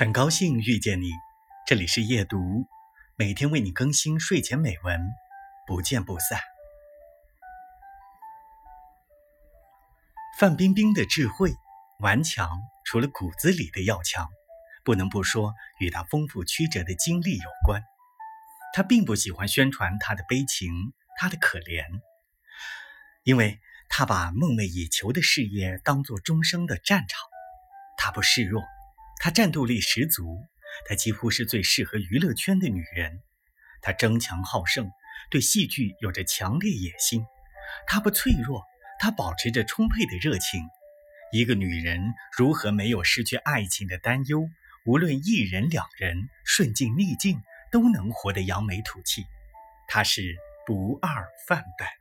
很高兴遇见你，这里是夜读，每天为你更新睡前美文，不见不散。范冰冰的智慧、顽强，除了骨子里的要强，不能不说与她丰富曲折的经历有关。她并不喜欢宣传她的悲情、她的可怜，因为她把梦寐以求的事业当作终生的战场，她不示弱。她战斗力十足，她几乎是最适合娱乐圈的女人。她争强好胜，对戏剧有着强烈野心。她不脆弱，她保持着充沛的热情。一个女人如何没有失去爱情的担忧？无论一人两人，顺境逆境都能活得扬眉吐气。她是不二范本。